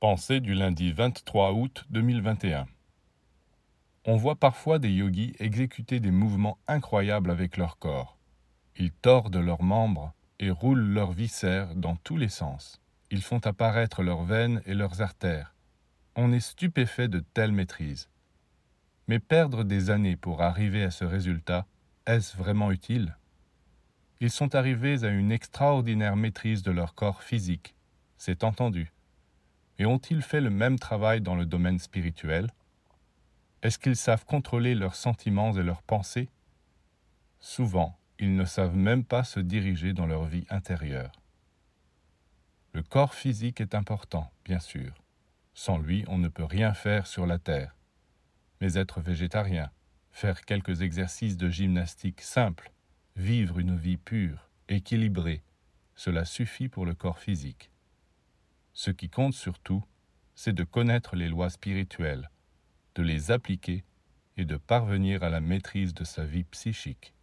Pensée du lundi 23 août 2021. On voit parfois des yogis exécuter des mouvements incroyables avec leur corps. Ils tordent leurs membres et roulent leurs viscères dans tous les sens. Ils font apparaître leurs veines et leurs artères. On est stupéfait de telle maîtrise. Mais perdre des années pour arriver à ce résultat, est-ce vraiment utile? Ils sont arrivés à une extraordinaire maîtrise de leur corps physique, c'est entendu et ont-ils fait le même travail dans le domaine spirituel? Est-ce qu'ils savent contrôler leurs sentiments et leurs pensées? Souvent, ils ne savent même pas se diriger dans leur vie intérieure. Le corps physique est important, bien sûr. Sans lui, on ne peut rien faire sur la Terre. Mais être végétarien, faire quelques exercices de gymnastique simples, vivre une vie pure, équilibrée, cela suffit pour le corps physique. Ce qui compte surtout, c'est de connaître les lois spirituelles, de les appliquer et de parvenir à la maîtrise de sa vie psychique.